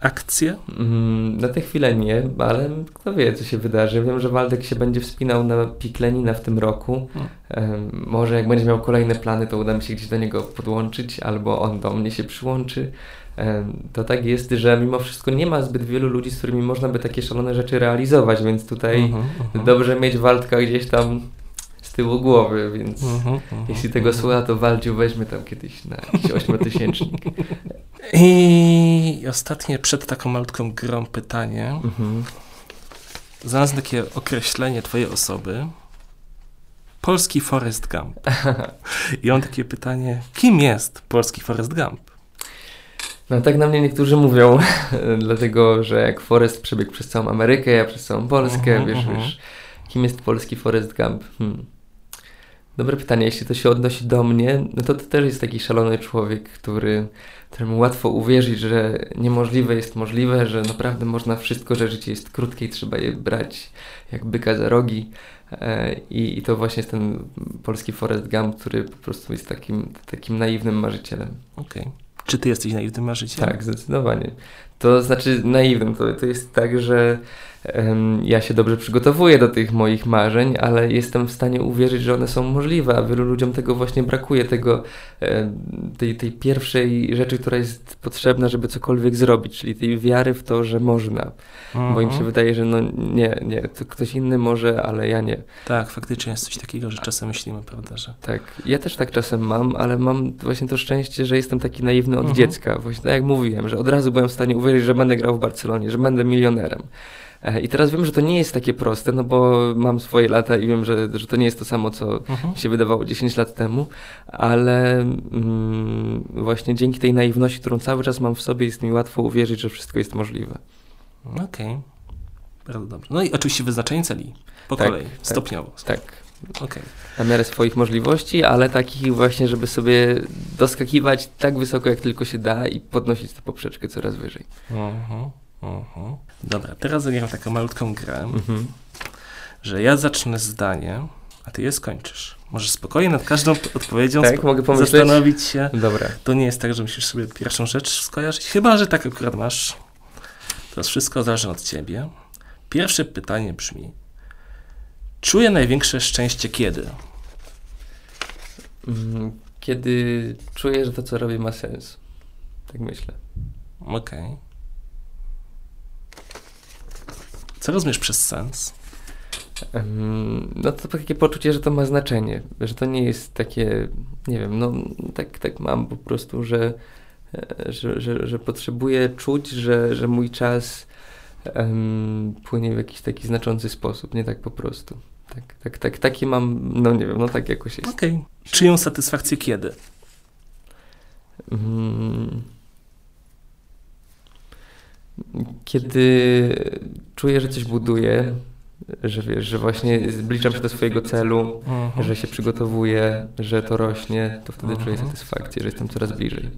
akcje? Mm, Na tę chwilę nie, ale kto wie, co się wydarzy. Wiem, że Waldek się będzie wspinał na pik Lenina w tym roku. Hmm. Może jak będzie miał kolejne plany, to uda mi się gdzieś do niego podłączyć, albo on do mnie się przyłączy. To tak jest, że mimo wszystko nie ma zbyt wielu ludzi, z którymi można by takie szalone rzeczy realizować, więc tutaj Mhm, mhm. dobrze mieć Waldka gdzieś tam z tyłu głowy, więc Mhm, mhm, jeśli tego mhm. słucha, to Waldziu weźmy tam kiedyś na jakiś ośmiotysięcznik. I ostatnie przed taką malutką grą pytanie. Mhm. Znalazłem takie określenie twojej osoby. Polski Forrest Gump. I mam takie pytanie, kim jest polski Forrest Gump? No tak na mnie niektórzy mówią, dlatego że jak Forrest przebiegł przez całą Amerykę, ja przez całą Polskę, Mhm, wiesz, mhm. wiesz, kim jest polski Forrest Gump? Hmm. Dobre pytanie, jeśli to się odnosi do mnie, no to to też jest taki szalony człowiek, który, któremu łatwo uwierzyć, że niemożliwe jest możliwe, że naprawdę można wszystko, że życie jest krótkie i trzeba je brać jak byka za rogi. E, I, I to właśnie jest ten polski Forrest Gump, który po prostu jest takim, takim naiwnym marzycielem. Okej. Czy ty jesteś naiwnym marzycielem? Tak, zdecydowanie. To znaczy naiwnym, to, to jest tak, że ja się dobrze przygotowuję do tych moich marzeń, ale jestem w stanie uwierzyć, że one są możliwe, a wielu ludziom tego właśnie brakuje, tego, tej, tej pierwszej rzeczy, która jest potrzebna, żeby cokolwiek zrobić, czyli tej wiary w to, że można. Mhm. Bo im się mhm. wydaje, że no nie, nie, to ktoś inny może, ale ja nie. Tak, faktycznie jest coś takiego, że czasem myślimy, prawda, że... Tak, ja też tak czasem mam, ale mam właśnie to szczęście, że jestem taki naiwny od mhm. dziecka. Właśnie tak jak mówiłem, że od razu byłem w stanie uwierzyć, że będę grał w Barcelonie, że będę milionerem. E, I teraz wiem, że to nie jest takie proste, no bo mam swoje lata i wiem, że, że to nie jest to samo, co uh-huh. się wydawało 10 lat temu, ale mm, właśnie dzięki tej naiwności, którą cały czas mam w sobie, jest mi łatwo uwierzyć, że wszystko jest możliwe. Okej. Okay. Bardzo dobrze. No i oczywiście wyznaczenie celi. Po tak, kolei, tak, stopniowo. Tak. Okay. Na miarę swoich możliwości, ale takich właśnie, żeby sobie doskakiwać tak wysoko, jak tylko się da i podnosić tę poprzeczkę coraz wyżej. Uh-huh. Uh-huh. Dobra, teraz zagram taką malutką grę, uh-huh. że ja zacznę zdanie, a ty je skończysz. Możesz spokojnie nad każdą odpowiedzią tak, mogę pomyśleć? zastanowić się. Dobra. To nie jest tak, że musisz sobie pierwszą rzecz skojarzyć, chyba, że tak akurat masz. To wszystko zależy od ciebie. Pierwsze pytanie brzmi, czuję największe szczęście kiedy? Mm, kiedy czuję, że to, co robię, ma sens. Tak myślę. Okej. Okay. Co rozumiesz przez sens? No to takie poczucie, że to ma znaczenie, że to nie jest takie, nie wiem, no tak, tak mam po prostu, że, e, że, że, że potrzebuję czuć, że, że mój czas um, płynie w jakiś taki znaczący sposób, nie tak po prostu. Tak, tak, tak, taki mam, no nie wiem, no tak jakoś jest. Okej. Okay. Czyją satysfakcję kiedy? Um, kiedy czuję, że coś buduję, że wiesz, że właśnie zbliżam się do swojego celu, uh-huh. że się przygotowuję, że to rośnie, to wtedy czuję satysfakcję, że jestem coraz bliżej.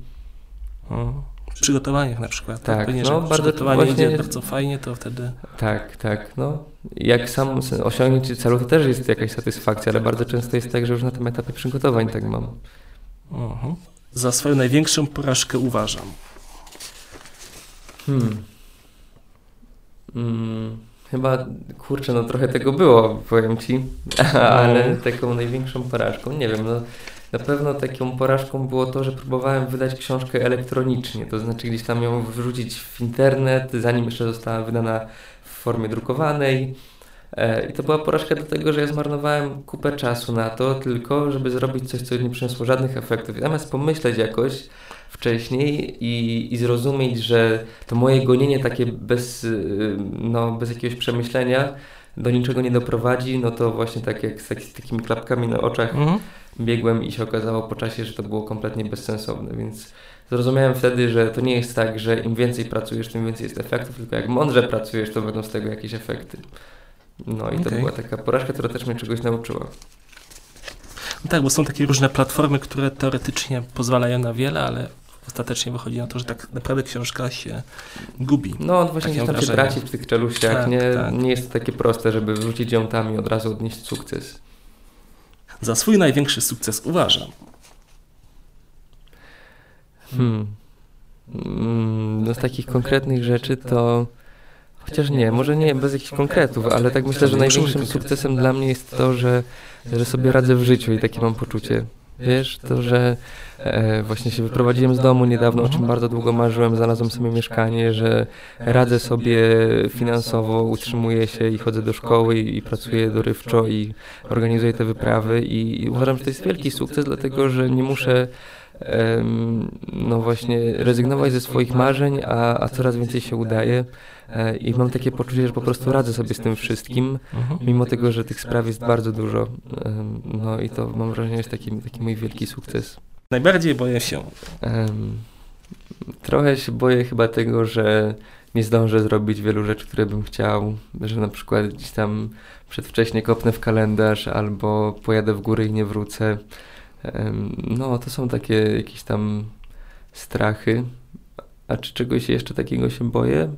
Uh-huh. Przygotowaniach na przykład. Tak, tak no, bardzo przygotowanie właśnie... idzie bardzo fajnie, to wtedy... Tak, tak, no. Jak sam osiągnięcie celu, to też jest jakaś satysfakcja, ale bardzo często jest tak, że już na tym etapie przygotowań tak mam. Uh-huh. Za swoją największą porażkę uważam. Hmm. Mm, chyba, kurczę, no trochę tego było, powiem ci, ale no. taką największą porażką, nie wiem, no na pewno taką porażką było to, że próbowałem wydać książkę elektronicznie, to znaczy gdzieś tam ją wrzucić w internet, zanim jeszcze została wydana w formie drukowanej. E, I to była porażka dlatego, że ja zmarnowałem kupę czasu na to, tylko żeby zrobić coś, co nie przyniosło żadnych efektów. Zamiast pomyśleć jakoś, wcześniej i, i zrozumieć, że to moje gonienie takie bez, y, no, bez jakiegoś przemyślenia do niczego nie doprowadzi, no to właśnie tak jak z, z takimi klapkami na oczach mhm. biegłem i się okazało po czasie, że to było kompletnie bezsensowne, więc zrozumiałem wtedy, że to nie jest tak, że im więcej pracujesz, tym więcej jest efektów, tylko jak mądrze pracujesz, to będą z tego jakieś efekty. No i okay. to była taka porażka, która też mnie czegoś nauczyła. No tak, bo są takie różne platformy, które teoretycznie pozwalają na wiele, ale ostatecznie wychodzi na to, że tak naprawdę książka się gubi. No właśnie gdzieś tam się traci w tych czeluściach. Tak, nie, tak. nie jest to takie proste, żeby wrzucić ją tam i od razu odnieść sukces. Za swój największy sukces uważam. Hmm. Mm, no z takich konkretnych rzeczy to... Chociaż nie, może nie bez jakichś konkretów, ale tak myślę, że największym sukcesem dla mnie jest to, że, że sobie radzę w życiu i takie mam poczucie. Wiesz, to, że e, właśnie się wyprowadziłem z domu niedawno, o czym bardzo długo marzyłem, znalazłem sobie mieszkanie, że radzę sobie finansowo, utrzymuję się i chodzę do szkoły i, pracuję dorywczo i organizuję te wyprawy i, i uważam, że to jest wielki sukces, dlatego że nie muszę no właśnie rezygnować ze swoich marzeń, a, a coraz więcej się udaje. E, I mam takie poczucie, że po prostu radzę sobie z tym wszystkim, mimo tego, że tych spraw jest bardzo dużo. No i to mam wrażenie jest taki, taki mój wielki sukces. Najbardziej boję się. trochę się boję chyba tego, że nie zdążę zrobić wielu rzeczy, które bym chciał, że na przykład gdzieś tam przedwcześnie kopnę w kalendarz albo pojadę w góry i nie wrócę. No, to są takie jakieś tam strachy. A czy czegoś jeszcze takiego się boję?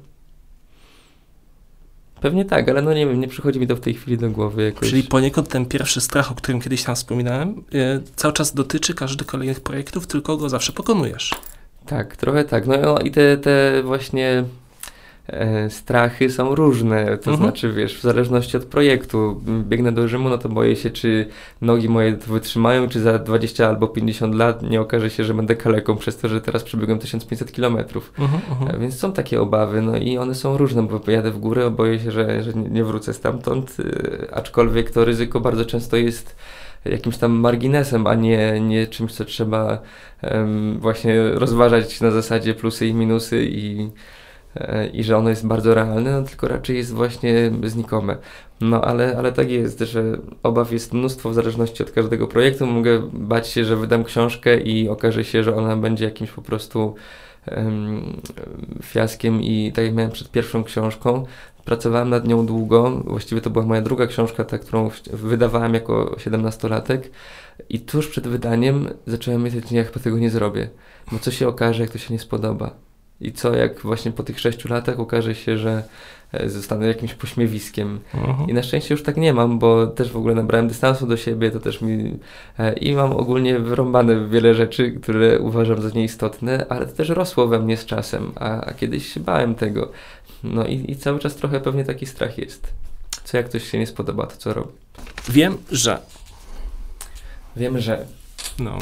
Pewnie tak, ale no nie wiem, nie przychodzi mi to w tej chwili do głowy jakoś. Czyli poniekąd ten pierwszy strach, o którym kiedyś tam wspominałem, yy, cały czas dotyczy każdych kolejnych projektów, tylko go zawsze pokonujesz. Tak, trochę tak. No, no i te, te właśnie strachy są różne. To Mhm. znaczy, wiesz, w zależności od projektu. Biegnę do Rzymu, no to boję się, czy nogi moje to wytrzymają, czy za 20 albo 50 lat nie okaże się, że będę kaleką przez to, że teraz przebiegłem 1500 kilometrów. Mhm, E, mhm. Więc są takie obawy, no i one są różne, bo pojadę w górę, boję się, że, że nie wrócę stamtąd, y, aczkolwiek to ryzyko bardzo często jest jakimś tam marginesem, a nie, nie czymś, co trzeba em, właśnie rozważać na zasadzie plusy i minusy i, e, i że ono jest bardzo realne, no tylko raczej jest właśnie znikome. No ale, ale tak jest, że obaw jest mnóstwo w zależności od każdego projektu. Mogę bać się, że wydam książkę i okaże się, że ona będzie jakimś po prostu em, fiaskiem i tak jak miałem przed pierwszą książką, pracowałem nad nią długo, właściwie to była moja druga książka, ta, którą wydawałem jako 17-latek i tuż przed wydaniem zacząłem myśleć, że ja chyba tego nie zrobię, bo co się okaże, jak to się nie spodoba. I co, jak właśnie po tych sześciu latach okaże się, że e, zostanę jakimś pośmiewiskiem. Mhm. I na szczęście już tak nie mam, bo też w ogóle nabrałem dystansu do siebie, to też mi... E, I mam ogólnie wyrąbane wiele rzeczy, które uważam za nieistotne, ale to też rosło we mnie z czasem, a, a kiedyś się bałem tego. No i, i cały czas trochę pewnie taki strach jest. Co jak ktoś się nie spodoba, to co robi? Wiem, że. Wiem, że... No.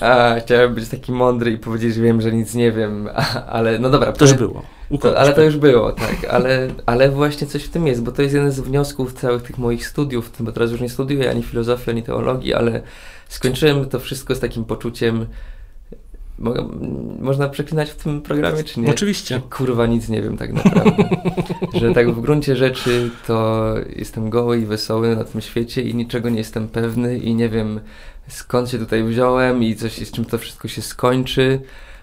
A, chciałem być taki mądry i powiedzieć, że wiem, że nic nie wiem, a, ale no dobra. To już było. To, ale to pewnie. już było, tak, ale, ale właśnie coś w tym jest, bo to jest jeden z wniosków całych tych moich studiów, bo teraz już nie studiuję ani filozofii, ani teologii, ale skończyłem to wszystko z takim poczuciem, mogę, można przeklinać w tym programie, czy nie? Oczywiście. Kurwa nic nie wiem tak naprawdę. że tak w gruncie rzeczy to jestem goły i wesoły na tym świecie i niczego nie jestem pewny i nie wiem skąd się tutaj wziąłem i coś, z czym to wszystko się skończy.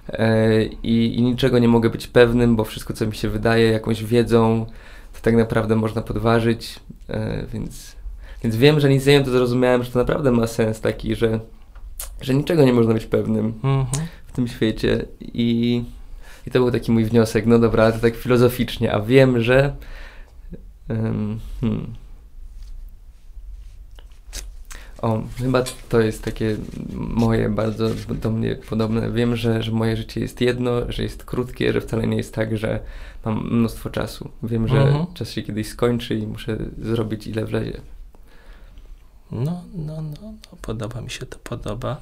E, I, I niczego nie mogę być pewnym, bo wszystko, co mi się wydaje jakąś wiedzą, to tak naprawdę można podważyć. E, Więc, więc wiem, że nic nie wiem, to zrozumiałem, że to naprawdę ma sens taki, że, że niczego nie można być pewnym Mhm. w tym świecie i, i to był taki mój wniosek, no dobra, ale to tak filozoficznie, a wiem, że em, hmm. o, chyba to jest takie moje bardzo do mnie podobne. Wiem, że, że moje życie jest jedno, że jest krótkie, że wcale nie jest tak, że mam mnóstwo czasu. Wiem, że Mhm. czas się kiedyś skończy i muszę zrobić ile wlezie. No, no, no, no, podoba mi się to, podoba.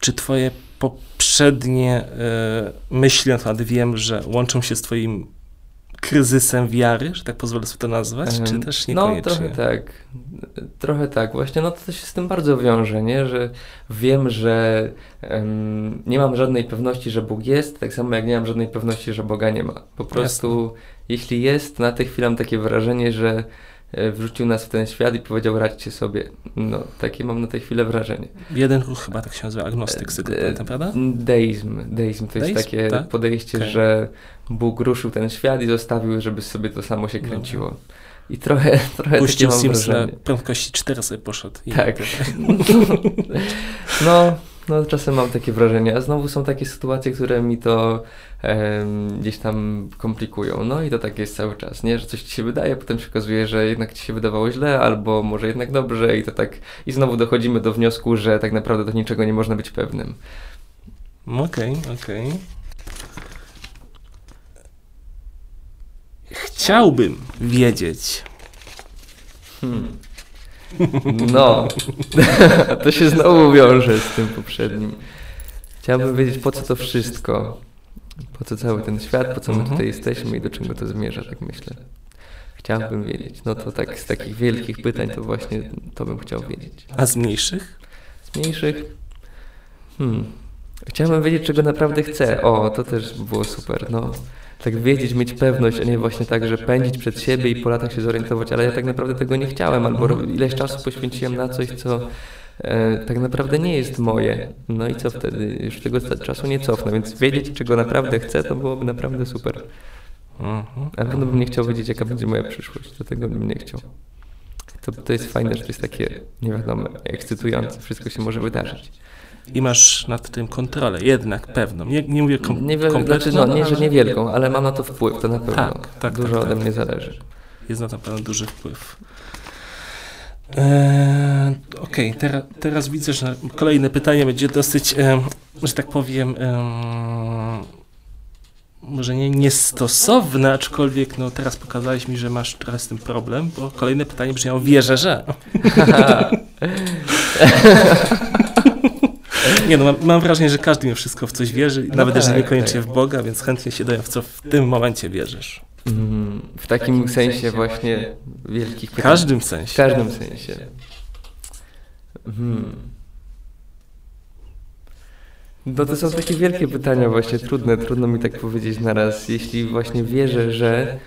Czy twoje poprzednie e, myśli na temat wiem, że łączą się z twoim kryzysem wiary, że tak pozwolę sobie to nazwać, czy też No, niekoniecznie? trochę tak. Trochę tak. Właśnie, no to się z tym bardzo wiąże, nie? Że wiem, że em, nie mam żadnej pewności, że Bóg jest, tak samo jak nie mam żadnej pewności, że Boga nie ma. Po prostu, jeśli jest, na tę chwilę mam takie wrażenie, że wrzucił nas w ten świat i powiedział radźcie sobie. No, takie mam na tę chwilę wrażenie. Jeden ruch chyba tak się nazywa, agnostyk, z E, prawda? Deizm. Deizm to jest Deizm, takie tak? podejście, Okej. że Bóg ruszył ten świat i zostawił, żeby sobie to samo się Dobra. kręciło. I trochę, trochę Puścił mam Sims na prędkości 4 sobie poszedł. I Tak. No, no, czasem mam takie wrażenie, a znowu są takie sytuacje, które mi to em, gdzieś tam komplikują. No i to tak jest cały czas, nie? Że coś ci się wydaje, potem się okazuje, że jednak ci się wydawało źle, albo może jednak dobrze i to tak... I znowu dochodzimy do wniosku, że tak naprawdę do niczego nie można być pewnym. Okej, okej. Chciałbym wiedzieć, Hmm. No, to się znowu wiąże z tym poprzednim. Chciałbym wiedzieć, po co to wszystko. Po co cały ten świat, po co my Mhm. tutaj jesteśmy i do czego to zmierza, tak myślę. Chciałbym wiedzieć. No to tak z takich wielkich pytań to właśnie to bym chciał wiedzieć. a z mniejszych? Z mniejszych. Hmm. Chciałbym wiedzieć, czego naprawdę chcę. O, to też było super. No. Tak wiedzieć, mieć pewność, a nie właśnie tak, że pędzić przed siebie i po latach się zorientować, ale ja tak naprawdę tego nie chciałem, albo ileś czasu poświęciłem na coś, co e, tak naprawdę nie jest moje. No i co wtedy? Już tego czasu nie cofnę, więc wiedzieć, czego naprawdę chcę, to byłoby naprawdę super. Mhm. Na pewno bym nie chciał wiedzieć, jaka będzie moja przyszłość, dlatego bym nie chciał. To, to jest fajne, że to jest takie niewiadome, ekscytujące, wszystko się może wydarzyć. I masz nad tym kontrolę, jednak pewną. Nie, nie mówię kom- Nie wiem, kompletną, znaczy, no, nie, że niewielką, ale mam na to wpływ, to na pewno. Tak, tak, Dużo tak, ode tak. mnie zależy. jest na to pewno duży wpływ. Eee, Okej, teraz, teraz widzę, że kolejne pytanie będzie dosyć, em, że tak powiem, em, może nie niestosowne, aczkolwiek no teraz pokazałeś mi, że masz trochę z tym problem, bo kolejne pytanie brzmiało wierzę, że. nie no, mam, mam, wrażenie, że każdy mi wszystko w coś wierzy, no nawet tak, jeżeli niekoniecznie tak. w Boga, więc chętnie się dowiem, w co w tym momencie wierzysz. Mm, w, takim w takim sensie, sensie właśnie wielkich pytań. W każdym sensie. W każdym sensie. Hmm. No to są takie wielkie pytania właśnie, trudne, trudno mi tak powiedzieć na raz. Jeśli właśnie wierzę, że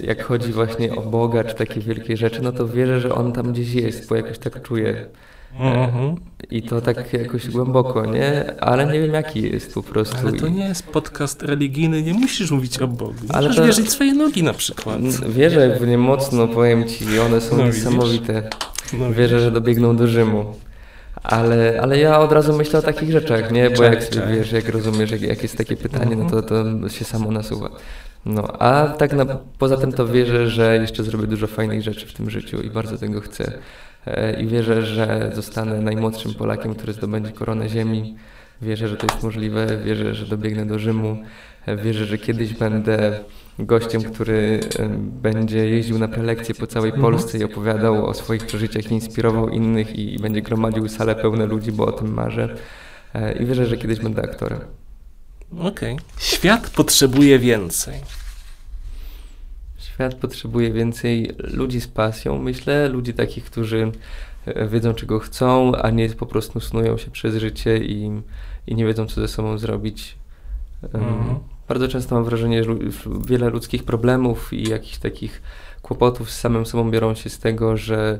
jak chodzi właśnie o Boga czy takie wielkie rzeczy, no to wierzę, że On tam gdzieś jest, bo jakoś tak czuję. Mhm. I to tak jakoś głęboko, nie? Ale nie wiem jaki jest po prostu. Ale to nie jest podcast religijny, nie musisz mówić o Bogu. Ale Możesz to... wierzyć w swoje nogi na przykład. Wierzę w nie mocno, powiem Ci, one są no, niesamowite. No, wierzę, że dobiegną do Rzymu. Ale, ale ja od razu myślę o takich rzeczach, nie? Bo jak sobie wiesz, jak rozumiesz, jak, jak jest takie pytanie, no to, to się samo nasuwa. No, a tak na, poza tym to wierzę, że jeszcze zrobię dużo fajnych rzeczy w tym życiu i bardzo tego chcę. E, I wierzę, że zostanę najmłodszym Polakiem, który zdobędzie koronę ziemi. Wierzę, że to jest możliwe, wierzę, że dobiegnę do Rzymu, e, wierzę, że kiedyś będę gościem, który będzie jeździł na prelekcje po całej Polsce i opowiadał o swoich przeżyciach, inspirował innych i będzie gromadził salę pełne ludzi, bo o tym marzę. E, I wierzę, że kiedyś będę aktorem. Okej. Okay. Świat potrzebuje więcej. Świat potrzebuje więcej ludzi z pasją, myślę, ludzi takich, którzy e, wiedzą, czego chcą, a nie po prostu snują się przez życie i, i nie wiedzą, co ze sobą zrobić. Mhm. Bardzo często mam wrażenie, że wiele ludzkich problemów i jakichś takich kłopotów z samym sobą biorą się z tego, że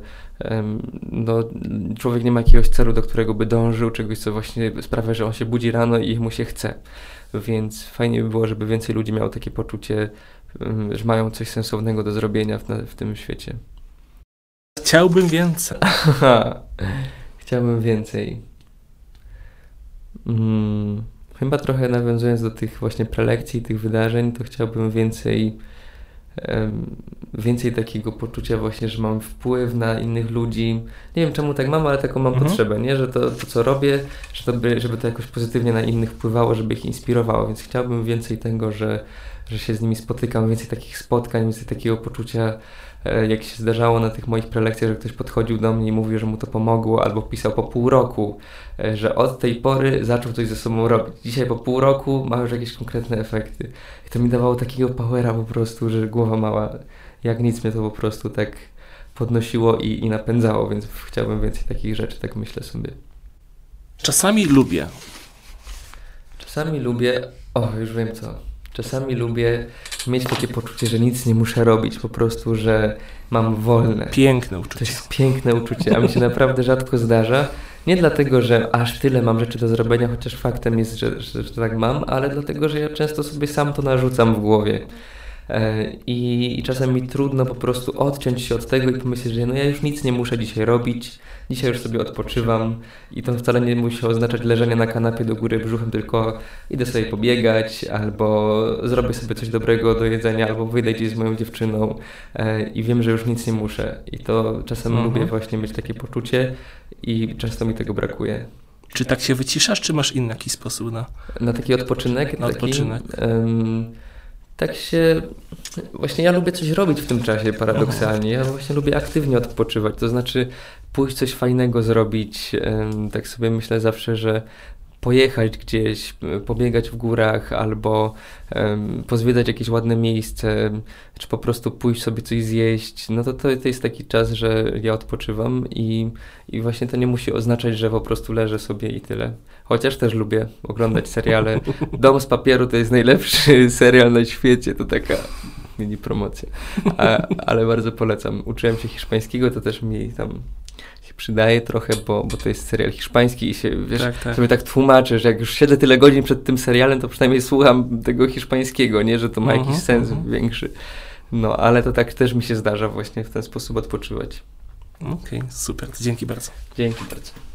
no, człowiek nie ma jakiegoś celu, do którego by dążył, czegoś, co właśnie sprawia, że on się budzi rano i mu się chce. Więc fajnie by było, żeby więcej ludzi miało takie poczucie, że mają coś sensownego do zrobienia w, w tym świecie. Chciałbym więcej. Chciałbym więcej. Hmm. Chyba trochę nawiązując do tych właśnie prelekcji, tych wydarzeń, to chciałbym więcej, więcej takiego poczucia właśnie, że mam wpływ na innych ludzi. Nie wiem czemu tak mam, ale taką mam mhm. potrzebę, nie? że to, to co robię, żeby, żeby to jakoś pozytywnie na innych wpływało, żeby ich inspirowało, więc chciałbym więcej tego, że, że się z nimi spotykam, więcej takich spotkań, więcej takiego poczucia jak się zdarzało na tych moich prelekcjach, że ktoś podchodził do mnie i mówił, że mu to pomogło, albo pisał po pół roku, e, że od tej pory zaczął coś ze sobą robić. Dzisiaj po pół roku ma już jakieś konkretne efekty. I to mi dawało takiego powera po prostu, że głowa mała, jak nic mnie to po prostu tak podnosiło i, i napędzało, więc chciałbym więcej takich rzeczy, tak myślę sobie. Czasami lubię. Czasami lubię, o już wiem co, czasami lubię mieć takie poczucie, że nic nie muszę robić, po prostu, że mam wolne. Piękne uczucie. To jest piękne uczucie, a mi się naprawdę rzadko zdarza. Nie dlatego, że aż tyle mam rzeczy do zrobienia, chociaż faktem jest, że, że, że tak mam, ale dlatego, że ja często sobie sam to narzucam w głowie. E, I, I czasem mi trudno po prostu odciąć się od tego i pomyśleć, że no ja już nic nie muszę dzisiaj robić, dzisiaj już sobie odpoczywam i to wcale nie musi oznaczać leżenia na kanapie do góry brzuchem, tylko idę sobie pobiegać, albo zrobię sobie coś dobrego do jedzenia, albo wyjdę gdzieś z moją dziewczyną e, i wiem, że już nic nie muszę. I to czasem mhm. lubię właśnie mieć takie poczucie i często mi tego brakuje. Czy tak się wyciszasz, czy masz inny jakiś sposób na... Na taki odpoczynek? Na taki, odpoczynek. Um, tak się. Właśnie ja lubię coś robić w tym czasie paradoksalnie. Ja właśnie lubię aktywnie odpoczywać. To znaczy pójść coś fajnego zrobić. Tak sobie myślę zawsze, że pojechać gdzieś, pobiegać w górach albo um, pozwiedzać jakieś ładne miejsce, czy po prostu pójść sobie coś zjeść, no to, to, to jest taki czas, że ja odpoczywam i, i właśnie to nie musi oznaczać, że po prostu leżę sobie i tyle. Chociaż też lubię oglądać seriale. Dom z papieru to jest najlepszy serial na świecie, to taka mini promocja. A, ale bardzo polecam. Uczyłem się hiszpańskiego, to też mi tam przydaje trochę, bo, bo to jest serial hiszpański i się, wiesz, tak, tak. sobie tak tłumaczę, że jak już siedzę tyle godzin przed tym serialem, to przynajmniej słucham tego hiszpańskiego, nie, że to ma uh -huh, jakiś sens uh mhm. -huh. większy. No, ale to tak też mi się zdarza właśnie w ten sposób odpoczywać. Okej, okay, super. Dzięki bardzo. Dzięki bardzo.